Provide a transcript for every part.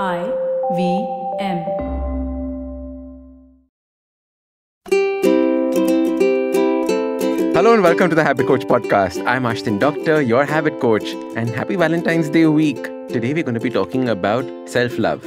I V M. Hello and welcome to the Habit Coach podcast. I'm Ashdin Doctor, your habit coach, and happy Valentine's Day week. Today we're going to be talking about self love.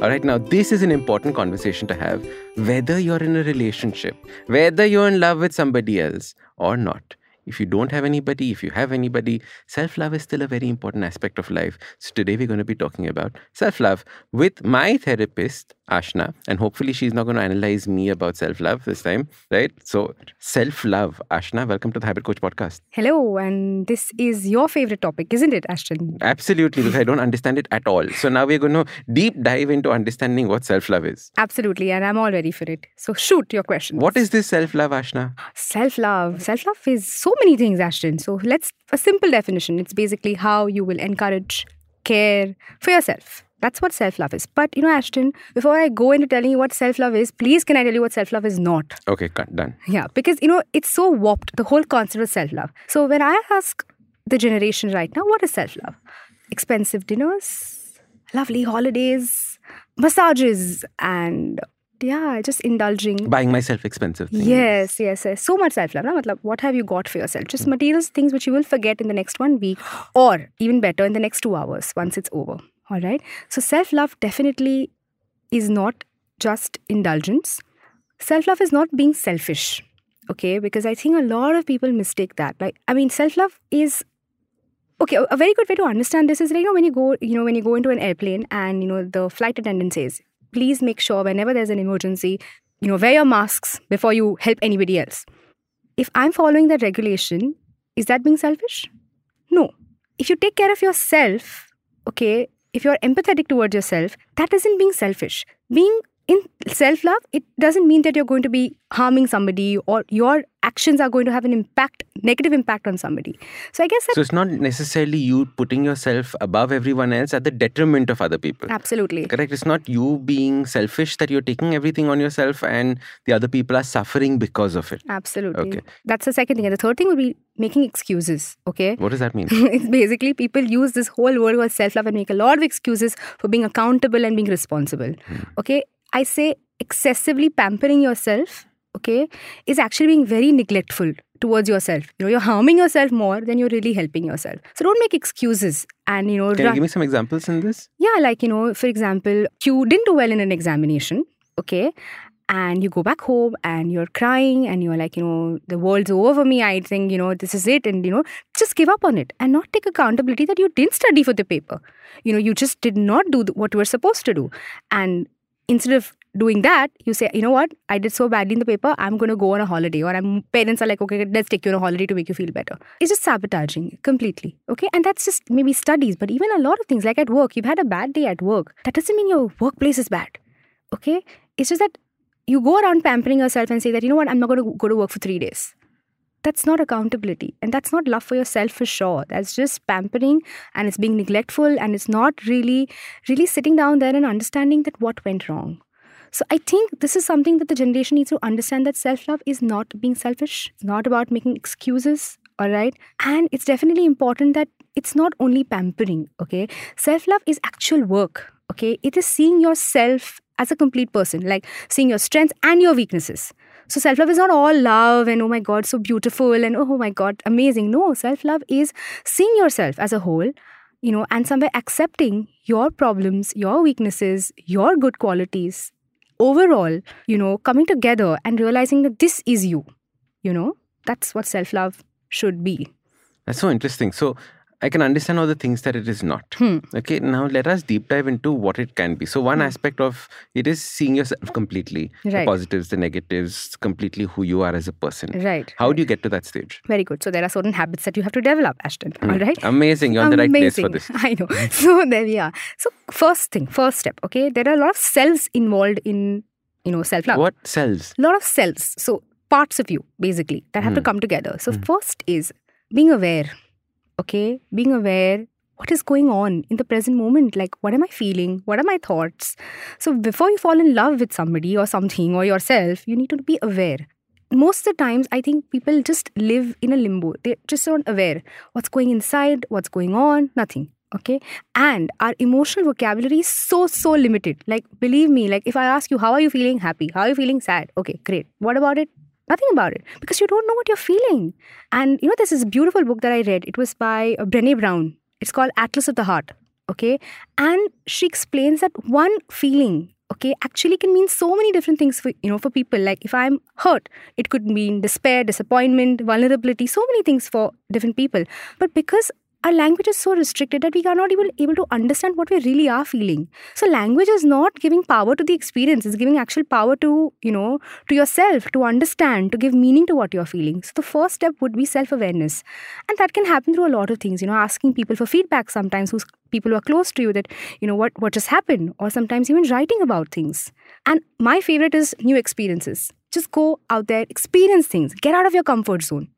All right, now this is an important conversation to have whether you're in a relationship, whether you're in love with somebody else or not. If you don't have anybody, if you have anybody, self love is still a very important aspect of life. So today we're going to be talking about self love with my therapist, Ashna, and hopefully she's not going to analyze me about self love this time, right? So, self love. Ashna, welcome to the Habit Coach podcast. Hello, and this is your favorite topic, isn't it, Ashdin? Absolutely, because I don't understand it at all. So, now we're going to deep dive into understanding what self love is. Absolutely, and I'm all ready for it. So, shoot your question. What is this self love, Ashna? self love? Self love is so many things, Ashdin. So, let's a simple definition. It's basically how you will encourage, care for yourself. That's what self love is. But you know, Ashdin, before I go into telling you what self love is, please can I tell you what self love is not? Okay, cut, done. Yeah, because you know, it's so warped, the whole concept of self love. So when I ask the generation right now, what is self love? Expensive dinners, lovely holidays, massages, and yeah, just indulging. Buying myself expensive things. Yes, yes, yes. So much self love. Na? Matlab, what have you got for yourself? Just hmm. materials, things which you will forget in the next one week, or even better, in the next two hours once it's over. All right. So self love definitely is not just indulgence. Self love is not being selfish. Okay, because I think a lot of people mistake that. Like, I mean, self love is okay. A very good way to understand this is like you know when you go, you know, when you go into an airplane and you know the flight attendant says, please make sure whenever there's an emergency, you know, wear your masks before you help anybody else. If I'm following that regulation, is that being selfish? No. If you take care of yourself, okay, if you're empathetic towards yourself, that isn't being selfish. Being in self love, it doesn't mean that you're going to be harming somebody or your actions are going to have an impact, negative impact on somebody. So I guess that So, it's not necessarily you putting yourself above everyone else at the detriment of other people. absolutely. Correct. It's not you being selfish that you're taking everything on yourself and the other people are suffering because of it. Absolutely. Okay. That's the second thing. And the third thing would be making excuses. Okay. What does that mean? it's basically people use this whole word called self love and make a lot of excuses for being accountable and being responsible. Hmm. Okay. I say excessively pampering yourself, okay, is actually being very neglectful towards yourself. You know, you're harming yourself more than you're really helping yourself. So don't make excuses and, you know, Can you give me some examples in this? yeah, like, you know, for example, you didn't do well in an examination, okay? And you go back home and you're crying and you're like, you know, the world's over me. I think, you know, this is it. And, you know, just give up on it and not take accountability that you didn't study for the paper. You know, you just did not do what you were supposed to do. And instead of doing that, you say, you know what, I did so badly in the paper, I'm going to go on a holiday. Or I'm, parents are like, okay, let's take you on a holiday to make you feel better. It's just sabotaging completely. Okay. And that's just maybe studies, but even a lot of things like at work, you've had a bad day at work. That doesn't mean your workplace is bad. Okay. It's just that you go around pampering yourself and say that, you know what, I'm not going to go to work for three days. That's not accountability. And that's not love for yourself for sure. That's just pampering and it's being neglectful and it's not really, really sitting down there and understanding that what went wrong. So I think this is something that the generation needs to understand that self-love is not being selfish. It's not about making excuses. All right. And it's definitely important that it's not only pampering. Okay. Self-love is actual work. Okay. It is seeing yourself as a complete person, like seeing your strengths and your weaknesses. So self love is not all love and oh my god, so beautiful and oh my god, amazing. No, self love is seeing yourself as a whole, you know, and somewhere accepting your problems, your weaknesses, your good qualities. Overall, you know, coming together and realizing that this is you, you know, that's what self love should be. That's so interesting. So I can understand all the things that it is not. Hmm. Okay, now let us deep dive into what it can be. So one aspect of it is seeing yourself completely, the Right. positives, the negatives, completely who you are as a person. Right. How do you get to that stage? Very good. So there are certain habits that you have to develop, Ashdin. All right. Amazing. You're in the right place for this. I know. So there we are. So first thing, first step, okay, there are a lot of cells involved in, you know, self-love. What cells? A lot of cells. So parts of you, basically, that have to Hmm. come together. So first is being aware, okay? Being aware what is going on in the present moment like what am i feeling what are my thoughts so before you fall in love with somebody or something or yourself you need to be aware most of the times i think people just live in a limbo they're just not aware what's going inside what's going on nothing Okay. And our emotional vocabulary is so, so limited. Like, believe me, like if I ask you, how are you feeling? Happy. How are you feeling? Sad. Okay, great. What about it? Nothing about it because you don't know what you're feeling. And you know, there's this beautiful book that I read. It was by uh, Brene Brown. It's called Atlas of the Heart. Okay. And she explains that one feeling okay actually can mean so many different things for you know for people like if i'm hurt it could mean despair disappointment vulnerability so many things for different people but because our language is so restricted that we are not even able to understand what we really are feeling. So language is not giving power to the experience it's giving actual power to you know to yourself to understand to give meaning to what you're feeling. So the first step would be self-awareness. And that can happen through a lot of things you know asking people for feedback sometimes who's people who are close to you that you know what what just happened or sometimes even writing about things. And my favorite is new experiences. Just go out there experience things get out of your comfort zone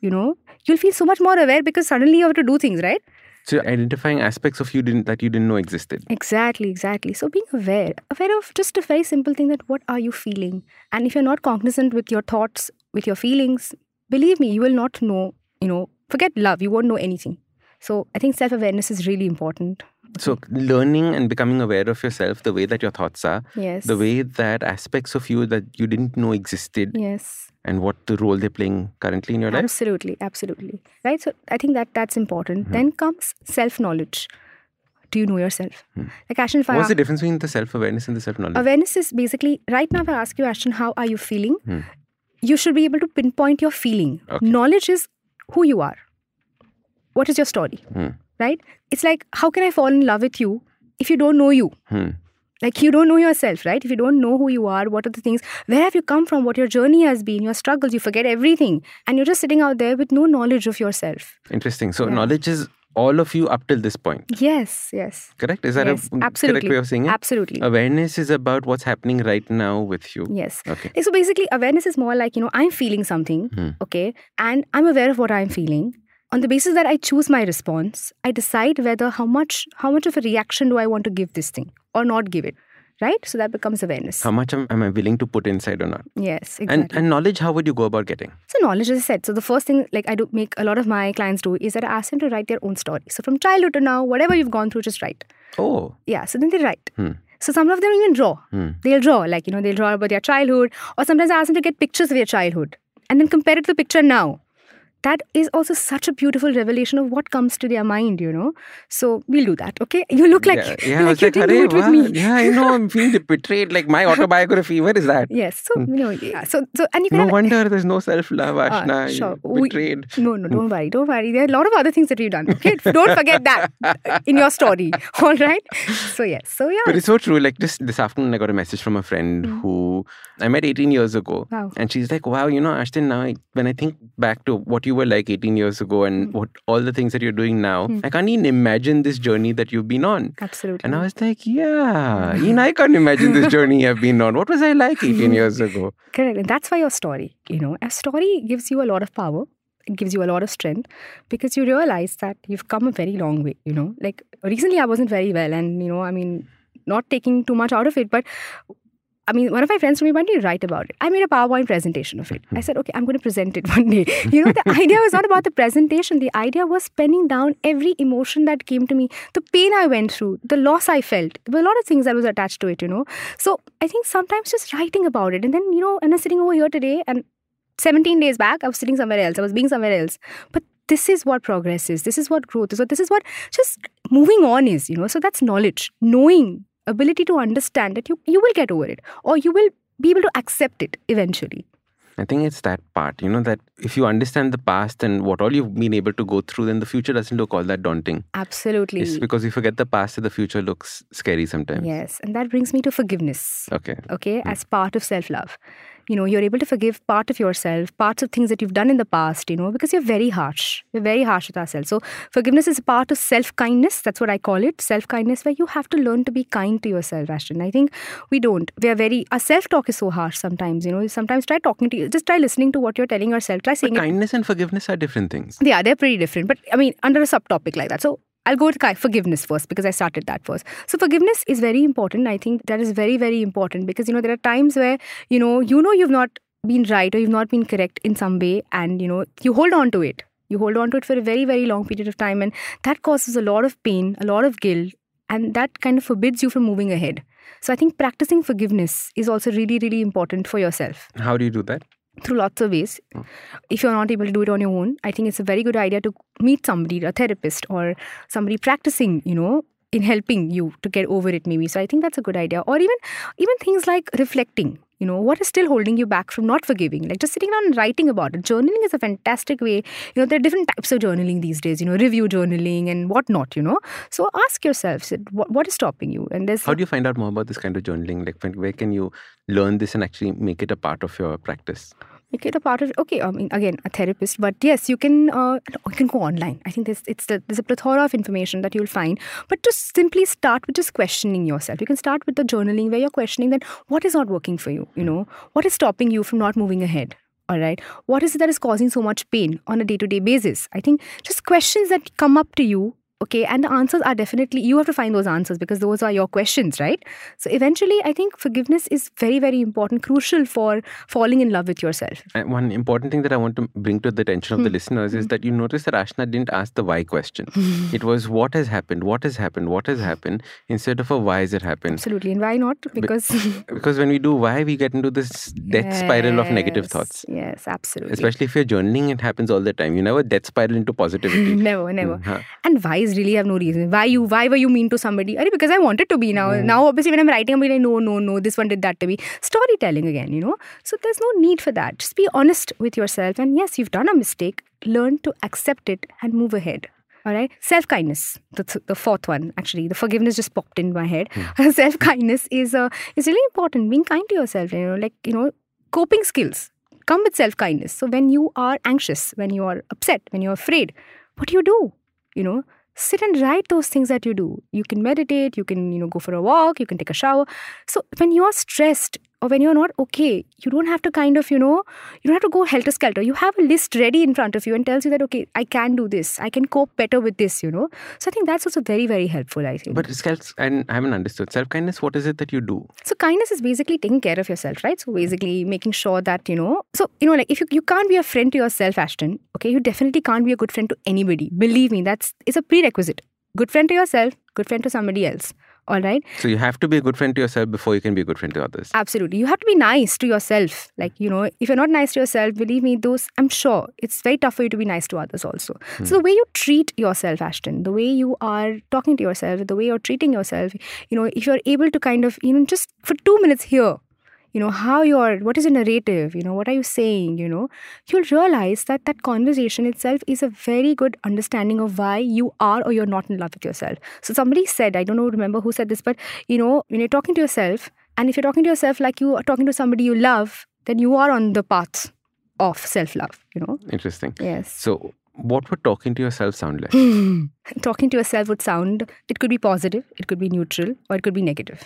you know you'll feel so much more aware because suddenly you have to do things right? So you're identifying aspects of you didn't that you didn't know existed. exactly exactly. So being aware aware of just a very simple thing that what are you feeling? And if you're not cognizant with your thoughts with your feelings believe me you will not know you know forget love you won't know anything. So i think self-awareness is really important So learning and becoming aware of yourself, the way that your thoughts are, yes the way that aspects of you that you didn't know existed, yes and what the role they're playing currently in your life. absolutely absolutely right so i think that that's important Mm-hmm. then comes self-knowledge do you know yourself like ashdin I Hmm. What's the difference between the self-awareness and the self-knowledge? awareness is basically right now if i ask you ashdin how are you feeling Hmm. you should be able to pinpoint your feeling Okay. knowledge is who you are what is your story Hmm. Right it's like how can i fall in love with you if you don't know you Hmm. like you don't know yourself right if you don't know who you are what are the things where have you come from what your journey has been your struggles you forget everything and you're just sitting out there with no knowledge of yourself Interesting. So Yeah. knowledge is all of you up till this point. yes yes Correct? Is that yes, a mm, absolutely correct way of saying it? absolutely Awareness is about what's happening right now with you. yes Okay. So basically awareness is more like you know i'm feeling something Hmm. okay and i'm aware of what i'm feeling on the basis that i choose my response i decide whether how much how much of a reaction do i want to give this thing or not give it right so that becomes awareness How much am, am I willing to put inside or not? yes exactly And and knowledge, how would you go about getting? so knowledge as i said so the first thing like i do make a lot of my clients do is that i ask them to write their own story so from childhood to now whatever you've gone through just write Oh. yeah so then they write Hmm. so some of them even draw Hmm. they'll draw like you know they'll draw about their childhood or sometimes i ask them to get pictures of their childhood and then compare it to the picture now that is also such a beautiful revelation of what comes to their mind you know so we'll do that okay you look like, yeah, yeah, I like you like, didn't do it with wow." me Yeah, I know. I'm feeling betrayed. Like my autobiography. Where is that? yes so you know yeah so so and you can No have, wonder there's no self-love, Ah, Ashna. You sure. We- Betrayed. no no don't worry don't worry there are a lot of other things that you've done okay don't forget that in your story all right so yes so yeah But it's so true. Like just this afternoon, I got a message from a friend Mm. who I met 18 years ago. Wow. And she's like, wow, you know, Ashdin, now I, when I think back to what you were like 18 years ago and Mm. what all the things that you're doing now, I can't even imagine this journey that you've been on. absolutely And I was like, yeah, even I can't imagine this journey I've been on. What was I like 18 years ago? Correct. And that's why your story, you know, a story gives you a lot of power. It gives you a lot of strength because you realize that you've come a very long way, you know. Like recently I wasn't very well and, you know, I mean, not taking too much out of it, but I mean, one of my friends told me, why don't you write about it? I made a PowerPoint presentation of it. I said, okay, I'm going to present it one day. You know, the idea was not about the presentation. The idea was penning down every emotion that came to me, the pain I went through, the loss I felt. There were a lot of things that was attached to it, you know. So I think sometimes just writing about it. And then, you know, and I'm sitting over here today and 17 days back, I was sitting somewhere else. I was being somewhere else. But this is what progress is. This is what growth is. Or this is what just moving on is, you know. So that's knowledge, knowing, ability to understand that you, you will get over it or you will be able to accept it eventually. I think it's that part, you know, that if you understand the past and what all you've been able to go through, then the future doesn't look all that daunting. Absolutely. It's because you forget the past that the future looks scary sometimes. Yes. And that brings me to forgiveness. Okay. okay, hmm. as part of self love. You know, you're able to forgive part of yourself, parts of things that you've done in the past, you know, because you're very harsh. We're very harsh with ourselves. So, forgiveness is a part of self kindness. That's what I call it self kindness, where you have to learn to be kind to yourself, Ashdin. I think we don't. We are very, our self talk is so harsh sometimes, you know. Sometimes try talking to you, just try listening to what you're telling yourself, try saying But it. kindness and forgiveness are different things. Yeah, they're pretty different. But I mean, under a subtopic like that. So I'll go with ki- forgiveness first because I started that first. So forgiveness is very important. I think that is very, very important because you know there are times where you know you know you've not been right or you've not been correct in some way, and you know you hold on to it. You hold on to it for a very, very long period of time, and that causes a lot of pain, a lot of guilt, and that kind of forbids you from moving ahead. So I think practicing forgiveness is also really, really important for yourself How do you do that? Through lots of ways. If you're not able to do it on your own, I think it's a very good idea to meet somebody, a therapist, or somebody practicing, you know, in helping you to get over it maybe. So I think that's a good idea. Or even even things like reflecting. You know, what is still holding you back from not forgiving? Like just sitting down and writing about it. Journaling is a fantastic way. You know, there are different types of journaling these days, you know, review journaling and whatnot, you know. So ask yourself, what, what is stopping you? And there's How do you find out more about this kind of journaling? Like, where can you learn this and actually make it a part of your practice? Make it a part of okay i mean again a therapist but yes you can uh, you can go online. I think there's it's the, there's a plethora of information that you'll find. But just simply start with just questioning yourself you can start with the journaling where you're questioning that what is not working for you you know? What is stopping you from not moving ahead? All right? What is it that is causing so much pain on a day-to-day basis? I think just questions that come up to you okay and the answers are definitely you have to find those answers because those are your questions right so eventually i think forgiveness is very very important crucial for falling in love with yourself And one important thing that I want to bring to the attention of the listeners is that you notice that Ashna didn't ask the why question. it was what has happened, what has happened, what has happened, instead of a why has it happened. Absolutely. And why not? Because Because when we do why, we get into this death spiral of negative thoughts. Yes, absolutely. Especially if you're journaling, it happens all the time. You never death spiral into positivity. never, never. Mm, huh. And whys really have no reason. Why you? Why were you mean to somebody? Arey, because I wanted to be now. Mm. Now, obviously, when I'm writing, I'm like, no, no, no. This one did that to me. Storytelling again, you know. So there's no need for that. Just be honest with yourself. And yes, you've done a mistake. Learn to accept it and move ahead. All right. Self kindness, the, th- the fourth one, actually. The forgiveness just popped in my head. Self kindness is uh, is really important. Being kind to yourself, you know, like, you know, coping skills come with self kindness. So when you are anxious, when you are upset, when you're afraid, what do you do? You know, sit and write those things that you do. You can meditate, you can, you know, go for a walk, you can take a shower. So when you're stressed or when you're not okay, you don't have to kind of, you know, you don't have to go helter skelter. You have a list ready in front of you and tells you that, okay, I can do this. I can cope better with this, you know. So I think that's also very, very helpful, I think. But self, and I haven't understood self kindness. What is it that you do? So kindness is basically taking care of yourself, right? So basically making sure that, you know, so, you know, like if you, you can't be a friend to yourself, Ashdin, okay, you definitely can't be a good friend to anybody. Believe me, that's, it's a prerequisite. Good friend to yourself, good friend to somebody else. All right. So you have to be a good friend to yourself before you can be a good friend to others. Absolutely. You have to be nice to yourself. Like, you know, if you're not nice to yourself, believe me, those, I'm sure it's very tough for you to be nice to others also. Hmm. So, the way you treat yourself, Ashdin, the way you are talking to yourself, the way you're treating yourself, you know, if you're able to kind of, you know, just for two minutes here, you know, how you're, what is your narrative, you know, what are you saying, you know, you'll realize that that conversation itself is a very good understanding of why you are or you're not in love with yourself. So, somebody said, I don't know, remember who said this, but, you know, when you're talking to yourself, and if you're talking to yourself like you are talking to somebody you love, then you are on the path of self love, you know? Interesting. Yes. So, what would talking to yourself sound like? talking to yourself would sound, it could be positive, it could be neutral, or it could be negative.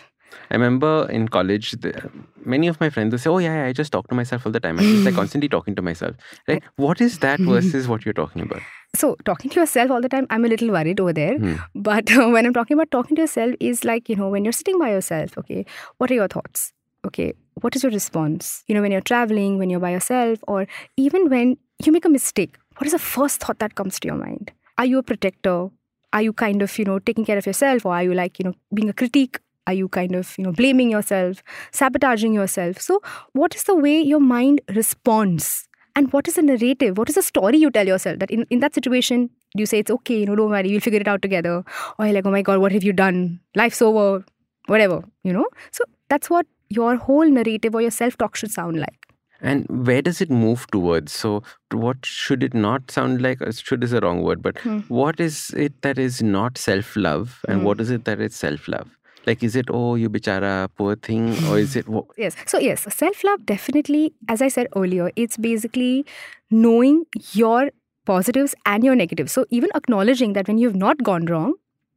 I remember in college, the, many of my friends would say, "Oh yeah, yeah, I just talk to myself all the time. I'm just like constantly talking to myself." Right? What is that versus what you're talking about? So, talking to yourself all the time, I'm a little worried over there. Hmm. But uh, when I'm talking about talking to yourself, is like, you know, when you're sitting by yourself, okay, what are your thoughts? Okay, what is your response? You know, when you're traveling, when you're by yourself, or even when you make a mistake, what is the first thought that comes to your mind? Are you a protector? Are you kind of, you know, taking care of yourself? Or are you like, you know, being a critique? Are you kind of, you know, blaming yourself, sabotaging yourself? So, what is the way your mind responds? And what is the narrative? What is the story you tell yourself that in, in that situation, you say it's okay, you know, don't worry, we'll figure it out together. Or you're like, oh my God, what have you done? Life's over, whatever, you know? So that's what your whole narrative or your self talk should sound like. And where does it move towards? So, what should it not sound like? Uh, Should is a wrong word, but Hmm. what is it that is not self love, and Hmm. what is it that is self love? Like, is it oh you bichara poor thing, or is it Yes. So, yes, self love definitely, as I said earlier, it's basically knowing your positives and your negatives. So, even acknowledging that when you've not gone wrong,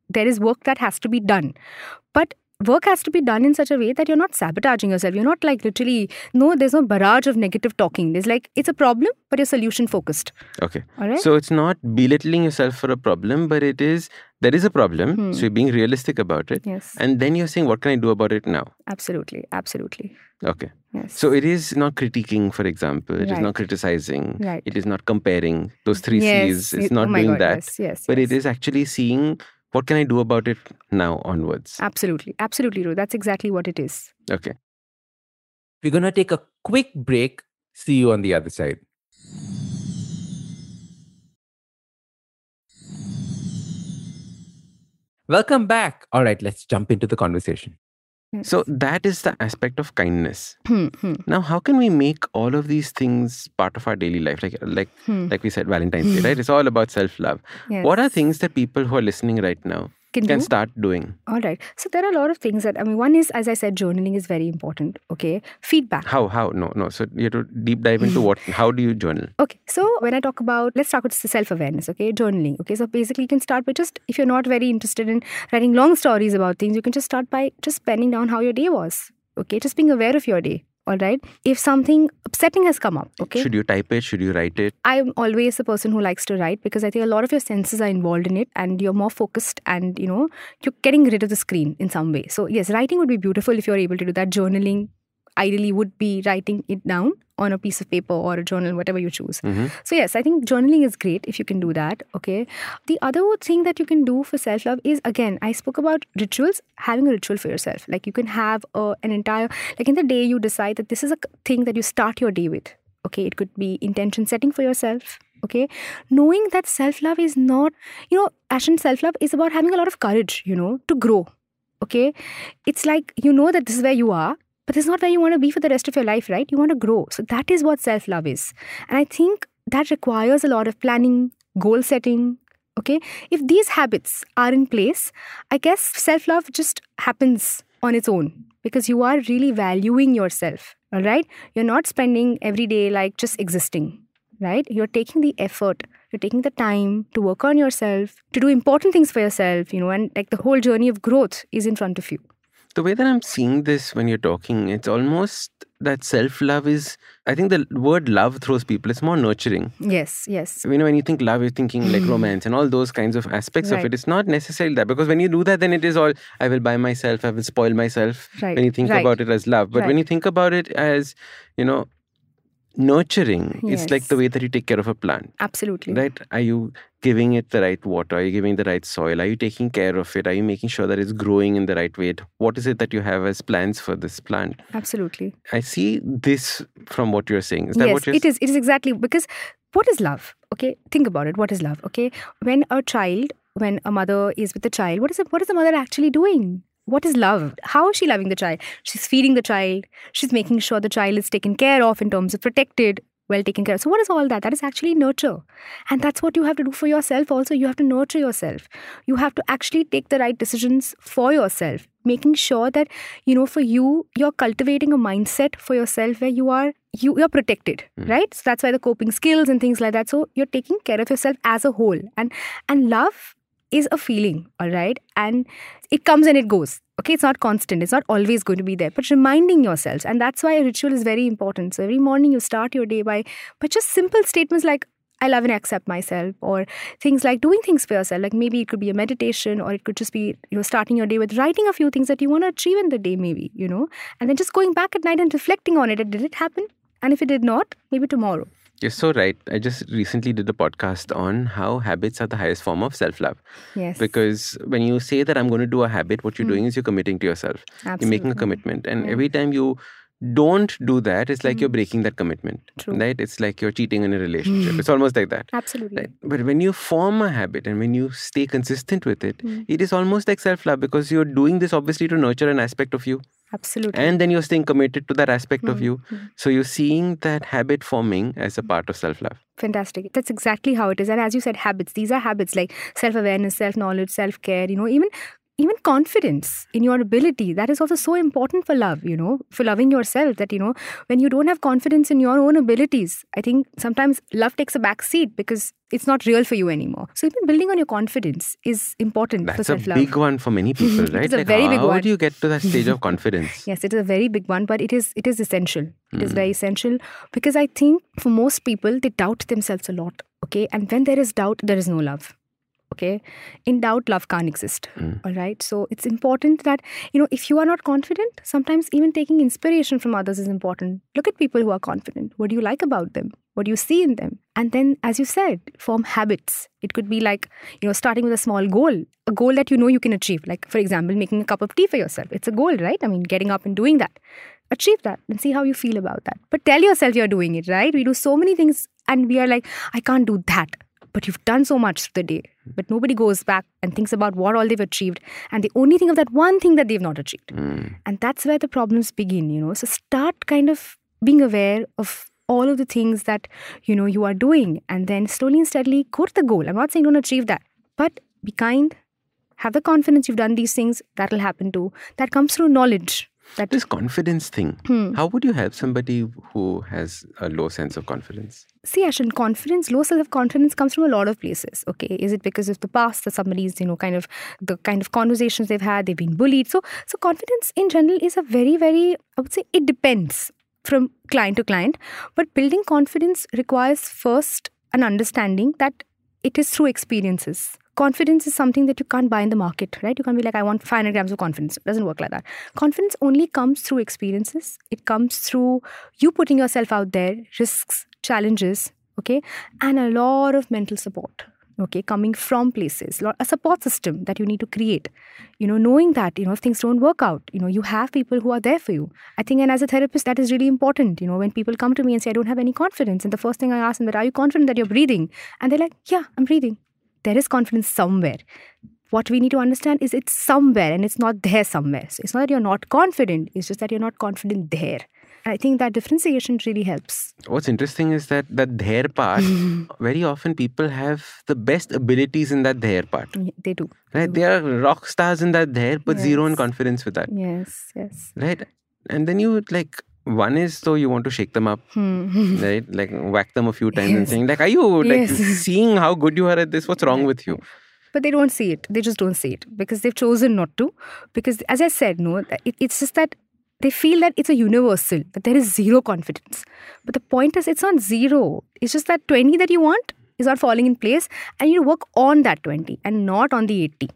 there is work that has to be done. But work has to be done in such a way that you're not sabotaging yourself. You're not like literally, no, there's no barrage of negative talking. There's like, it's a problem, but you're solution focused. okay? All right. So it's not belittling yourself for a problem, but it is there is a problem. Hmm. So you're being realistic about it, yes. and then you're saying, what can I do about it now? Absolutely. Absolutely. Okay. Yes. So it is not critiquing, for example. It is Right. not criticizing. Right. It is not comparing. Those three yes, C's. It's not oh doing God, that. Yes, yes. But yes. it is actually seeing what can I do about it now onwards. Absolutely. Absolutely, Ru. That's exactly what it is. Okay. We're going to take a quick break. See you on the other side. Welcome back. All right, let's jump into the conversation. So that is the aspect of kindness. Hmm, hmm, Now, how can we make all of these things part of our daily life? Like, like, hmm. like we said, Valentine's Day, right? It's all about self-love. Yes. What are things that people who are listening right now can, can do? start doing? All right. So there are a lot of things that I mean. One is, as I said, journaling is very important. Okay, feedback. How? How? No, no. So you have to deep dive into what? How do you journal? Okay, so when I talk about, let's talk about self awareness, okay, journaling. Okay, so basically, you can start by just, if you're not very interested in writing long stories about things, you can just start by just penning down how your day was. Okay, just being aware of your day. All right. If something upsetting has come up, okay, Should you type it? Should you write it? I'm always the person who likes to write because I think a lot of your senses are involved in it and you're more focused and you know you're getting rid of the screen in some way. So yes, writing would be beautiful if you're able to do that. Journaling ideally would be writing it down on a piece of paper or a journal, whatever you choose. Mhm. So yes, I think journaling is great if you can do that. Okay. The other thing that you can do for self love is again, I spoke about rituals. Having a ritual for yourself, like you can have a, an entire like in the day you decide that this is a thing that you start your day with. Okay, it could be intention setting for yourself. Okay, knowing that self love is not, you know, Ashdin self love is about having a lot of courage. You know, to grow. Okay, it's like you know that this is where you are, but this is not where you want to be for the rest of your life, right? You want to grow. So that is what self love is. And I think that requires a lot of planning, goal setting. Okay. If these habits are in place, I guess self love just happens on its own because you are really valuing yourself. All right. You're not spending every day like just existing, right? You're taking the effort, you're taking the time to work on yourself, to do important things for yourself, you know, and like the whole journey of growth is in front of you. The way that I'm seeing this when you're talking, it's almost that self love is, I think the word love throws people, it's more nurturing. Yes, yes. You know, when you think love, you're thinking like romance and all those kinds of aspects of it. It's not necessarily that because when you do that, then it is all I will buy myself, I will spoil myself. Right, When you think right. about it as love, but when you think about it as, you know, nurturing, it's like the way that you take care of a plant. Absolutely. Right? Are you giving it the right water? Are you giving the right soil? Are you taking care of it? Are you making sure that it's growing in the right way? What is it that you have as plans for this plant? Absolutely. I see this from what you're saying. Is that yes, what you're it is. It is exactly because what is love? Okay, think about it. What is love? Okay, when a child, when a mother is with the child, what is it? What is the mother actually doing? What is love? How is she loving the child? She's feeding the child. She's making sure the child is taken care of in terms of protected, well taken care of. So, what is all that? That is actually nurture. And that's what you have to do for yourself also. You have to nurture yourself. You have to actually take the right decisions for yourself, making sure that, you know, for you, you're cultivating a mindset for yourself where you are you you're protected hmm. right so that's why the coping skills and things like that so you're taking care of yourself as a whole and and love is a feeling all right and it comes and it goes okay it's not constant it's not always going to be there but reminding yourselves and that's why a ritual is very important so every morning you start your day by but just simple statements like I love and accept myself, or things like doing things for yourself. Like maybe it could be a meditation, or it could just be you know starting your day with writing a few things that you want to achieve in the day, maybe you know, and then just going back at night and reflecting on it. Did it happen? And if it did not, maybe tomorrow. You're so right. I just recently did a podcast on how habits are the highest form of self love. Yes. Because when you say that I'm going to do a habit, what you're hmm. doing is you're committing to yourself. Absolutely. You're making a commitment. And Yeah. every time you don't do that, it's like you're hmm. breaking that commitment. True. Right? It's like you're cheating in a relationship. Hmm. It's almost like that. Absolutely. Right. But when you form a habit and when you stay consistent with it, Mm. it is almost like self love because you're doing this obviously to nurture an aspect of you. Absolutely. And then you're staying committed to that aspect of Mm, you. mm. So you're seeing that habit forming as a part of self love. Fantastic. That's exactly how it is. And as you said, habits. These are habits like self awareness, self knowledge, self care. You know, even even confidence in your ability. That is also so important for love. You know, for loving yourself. That you know, when you don't have confidence in your own abilities, I think sometimes love takes a back seat because it's not real for you anymore. So even building on your confidence is important for That's a self love. big one for many people, right? It's a like very big how one. do you get to that stage of confidence? Yes, it is a very big one, but it is it is essential. It is Mm. very essential because I think for most people they doubt themselves a lot. Okay, and when there is doubt, there is no love. Okay. In doubt, love can't exist. Mm. All right. So it's important that, you know, if you are not confident, sometimes even taking inspiration from others is important. Look at people who are confident. What do you like about them? What do you see in them? And then, as you said, form habits. It could be like, you know, starting with a small goal, a goal that you know you can achieve. Like, for example, making a cup of tea for yourself. It's a goal, right? I mean, getting up and doing that. Achieve that and see how you feel about that. But tell yourself you're doing it, right? We do so many things and we are like, I can't do that. But you've done so much through the day. But nobody goes back and thinks about what all they've achieved. And they only think of that one thing that they've not achieved. Mm. And that's where the problems begin, you know. So start kind of being aware of all of the things that, you know, you are doing. And then slowly and steadily go to the goal. I'm not saying don't achieve that, but be kind, have the confidence you've done these things, that'll happen too. That comes through knowledge. That This confidence thing, Hmm. how would you help somebody who has a low sense of confidence? see Ashdin, confidence low self-confidence comes from a lot of places okay is it because of the past that somebody's you know kind of the kind of conversations they've had they've been bullied so so confidence in general is a very very i would say it depends from client to client but building confidence requires first an understanding that it is through experiences confidence is something that you can't buy in the market right? You can't be like i want 500 grams of confidence. It doesn't work like that. Confidence only comes through experiences. It comes through you putting yourself out there risks challenges okay? And a lot of mental support okay? Coming from places a support system that you need to create. You know knowing that you know if things don't work out you know you have people who are there for you. I think and as a therapist that is really important. You know when people come to me and say i don't have any confidence and the first thing i ask them that are you confident that you're breathing? And they're like yeah i'm breathing there is confidence somewhere what we need to understand is it's somewhere and it's not there somewhere so it's not that you're not confident it's just that you're not confident there and i think that differentiation really helps What's interesting is that that there part, very often people have the best abilities in that there part. Yeah, they do Right? They are rock stars in that there, but zero in confidence with that. yes yes Right? And then you like one is so you want to shake them up, Hmm. right? Like whack them a few times and saying, like, are you like Yes. seeing how good you are at this? What's wrong with you? but they don't see it they just don't see it because they've chosen not to because as i said no it, it's just that they feel that it's a universal that there is zero confidence but the point is it's not zero it's just that 20 that you want is not falling in place and you work on that 20 and not on the 80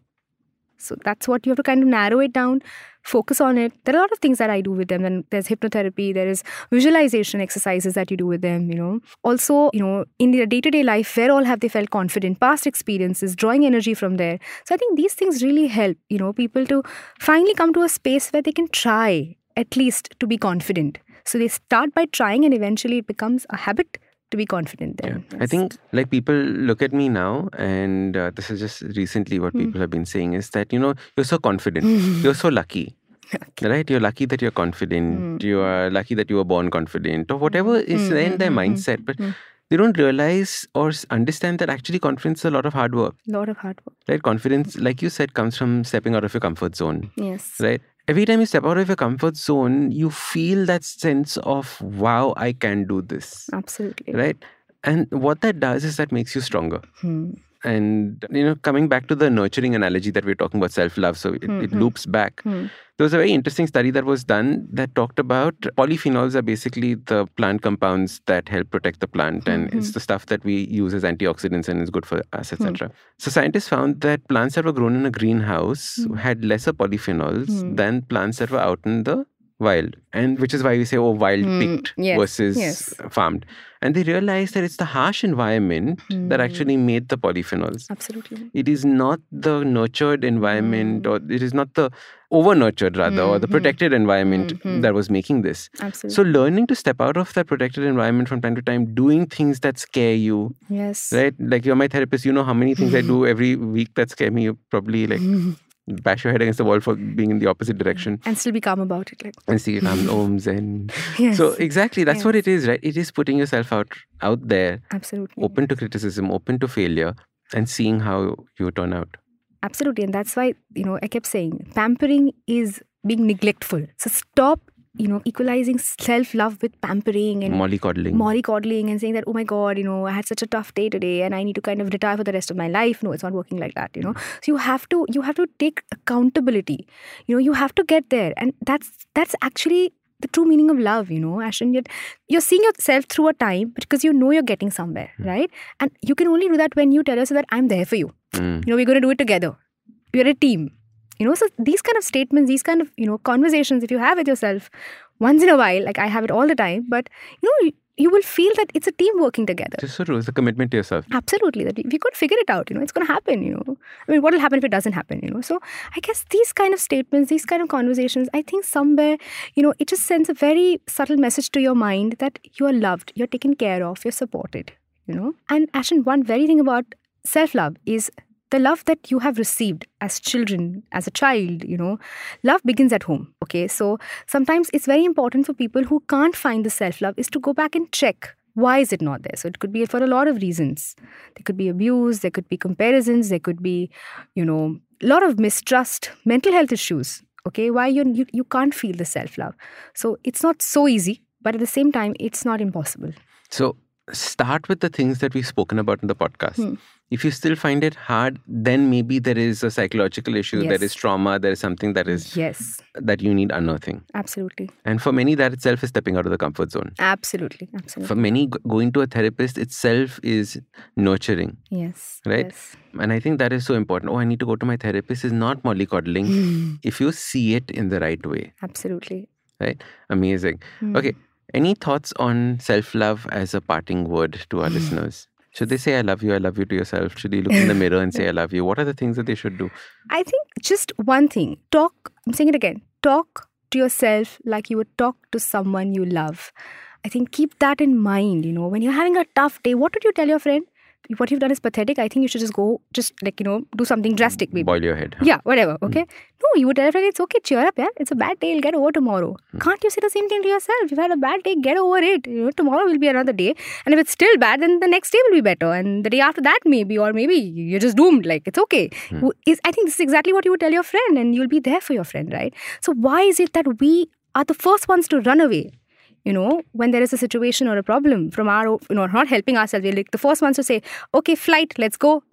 so that's what you have to kind of narrow it down focus on it. There are a lot of things that i do with them. And there's hypnotherapy there is visualization exercises that you do with them you know. Also you know in their day-to-day life where all have they felt confident past experiences drawing energy from there. So i think these things really help you know people to finally come to a space where they can try at least to be confident. So they start by trying and eventually it becomes a habit to be confident Yeah. then I think like people look at me now, and uh, this is just recently what people have been saying is that, you know, you're so confident, you're so lucky. Right? You're lucky that you're confident. You are lucky that you were born confident, or whatever is Mm, in mm, their mm, mm, mindset. But mm. they don't realize or understand that actually confidence is a lot of hard work. A lot of hard work Right? Confidence, like you said, comes from stepping out of your comfort zone. yes Right? Every time you step out of your comfort zone, you feel that sense of, wow, I can do this. absolutely Right? And what that does is that makes you stronger. Hmm. And, you know, coming back to the nurturing analogy that we're talking about self love, so it, it Mhm. loops back. Hmm. There was a very interesting study that was done that talked about polyphenols are basically the plant compounds that help protect the plant, and it's Mhm. the stuff that we use as antioxidants and is good for us, Hmm. etc. So scientists found that plants that were grown in a greenhouse Hmm. had lesser polyphenols Hmm. than plants that were out in the wild, and which is why we say, oh, wild Hmm. picked Yes, versus yes. farmed. And they realized that it's the harsh environment that Hmm. actually made the polyphenols. absolutely It is not the nurtured environment, Hmm. or it is not the over nurtured, rather, or the Mhm. protected environment that was making this. absolutely So, learning to step out of that protected environment from time to time, doing things that scare you, yes right? Like you're my therapist, you know how many things I do every week that scare me. Probably like bash your head against the wall for being in the opposite direction. And still be calm about it like. And see it. I'm ohms and yes. So exactly that's what it is, right? It is putting yourself out out there, absolutely. Open to criticism, open to failure, and seeing how you turn out. absolutely and that's why you know i kept saying pampering is being neglectful. So stop you know equalizing self-love with pampering and Mollycoddling. mollycoddling and saying that oh my god you know i had such a tough day today and i need to kind of retire for the rest of my life no it's not working like that you know so you have to you have to take accountability you know you have to get there and that's that's actually the true meaning of love you know ashdin yet you're seeing yourself through a time because you know you're getting somewhere right and you can only do that when you tell yourself that i'm there for you Mm. You know, we're going to do it together. We're a team. You know, so these kind of statements, these kind of, you know, conversations, if you have with yourself once in a while, like I have it all the time, but, you know, you, you will feel that it's a team working together. Just so true. It's a commitment to yourself. Absolutely. That if you could figure it out, you know, it's going to happen, you know. I mean, what will happen if it doesn't happen, you know? So I guess these kind of statements, these kind of conversations, I think somewhere, you know, it just sends a very subtle message to your mind that you are loved, you're taken care of, you're supported, you know. And Ashdin, one very thing about self love is the love that you have received as children, as a child, you know, love begins at home. Okay. So sometimes it's very important for people who can't find the self love is to go back and check why is it not there so it could be for a lot of reasons there could be abuse there could be comparisons there could be you know a lot of mistrust mental health issues okay why you you, you can't feel the self love so it's not so easy but at the same time it's not impossible So start with the things that we've spoken about in the podcast. Hmm. If you still find it hard, then maybe there is a psychological issue, there Yes. is trauma, there is something that is yes that you need unearthing. absolutely And for many, that itself is stepping out of the comfort zone. absolutely absolutely For many, going to a therapist itself is nurturing. yes Right? yes. And I think that is so important. Oh, I need to go to my therapist is not mollycoddling. if you see it in the right way, absolutely right? Amazing. Hmm. Okay. Any thoughts on self love as a parting word to our listeners? Should they say, I love you, I love you to yourself? Should they look in the mirror and say, I love you? What are the things that they should do? I think just one thing talk, I'm saying it again, talk to yourself like you would talk to someone you love. I think keep that in mind. You know, when you're having a tough day, what would you tell your friend? What you've done is pathetic. I think you should just go, just like, you know, do something drastic, maybe. Boil your head. huh? Yeah, whatever. Hmm. Okay. No, you would tell your friend, it's okay, cheer up, yeah. It's a bad day, it'll get over tomorrow. Hmm. Can't you say the same thing to yourself? You've had a bad day, get over it. You know, tomorrow will be another day. And if it's still bad, then the next day will be better. And the day after that, maybe, or maybe you're just doomed. Like, it's okay. Hmm. Is I think this is exactly what you would tell your friend, and you'll be there for your friend, right? So, why is it that we are the first ones to run away? You know, when there is a situation or a problem from our, you know, not helping ourselves, we're like the first ones to say, okay, flight, let's go,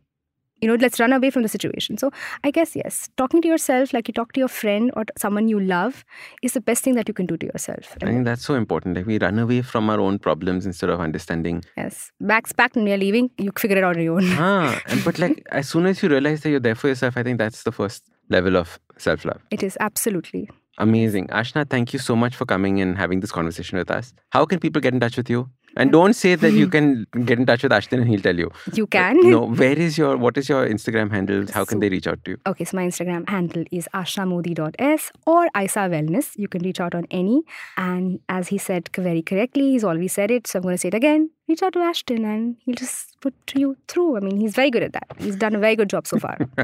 you know let's run away from the situation so i guess yes talking to yourself like you talk to your friend or someone you love is the best thing that you can do to yourself I think that's so important. Like we run away from our own problems instead of understanding. yes bags packed and you're leaving you figure it out on your own ah, and but like as soon as you realize that you're there for yourself, I think that's the first level of self love. it is absolutely Amazing. Ashna, thank you so much for coming and having this conversation with us. How can people get in touch with you? And don't say that you can get in touch with Ashdin and he'll tell you. you But can No, where is your, what is your Instagram handle? How can So- they reach out to you? Okay, so my Instagram handle is ashnamodi.s or Aisa Wellness. You can reach out on any. And as he said very correctly, he's already said it, so I'm going to say it again. Reach out to Ashdin and he'll just put you through. I mean, he's very good at that. He's done a very good job so far.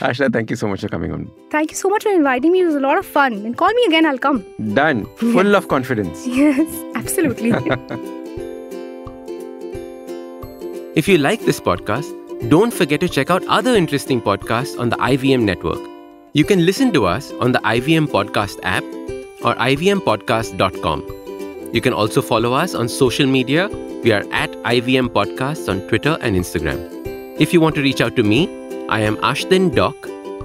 Ashna, thank you so much for coming on. Thank you so much for inviting me. It was a lot of fun. And call me again, I'll come. Done. Full of confidence. Yes, absolutely. If you like this podcast, don't forget to check out other interesting podcasts on the IVM network. You can listen to us on the IVM Podcast app or ivmpodcast.com. You can also follow us on social media. We are at IVM Podcasts on Twitter and Instagram. If you want to reach out to me, I am Ashdin Doc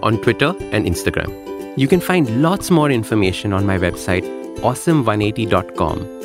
on Twitter and Instagram. You can find lots more information on my website, awesome180.com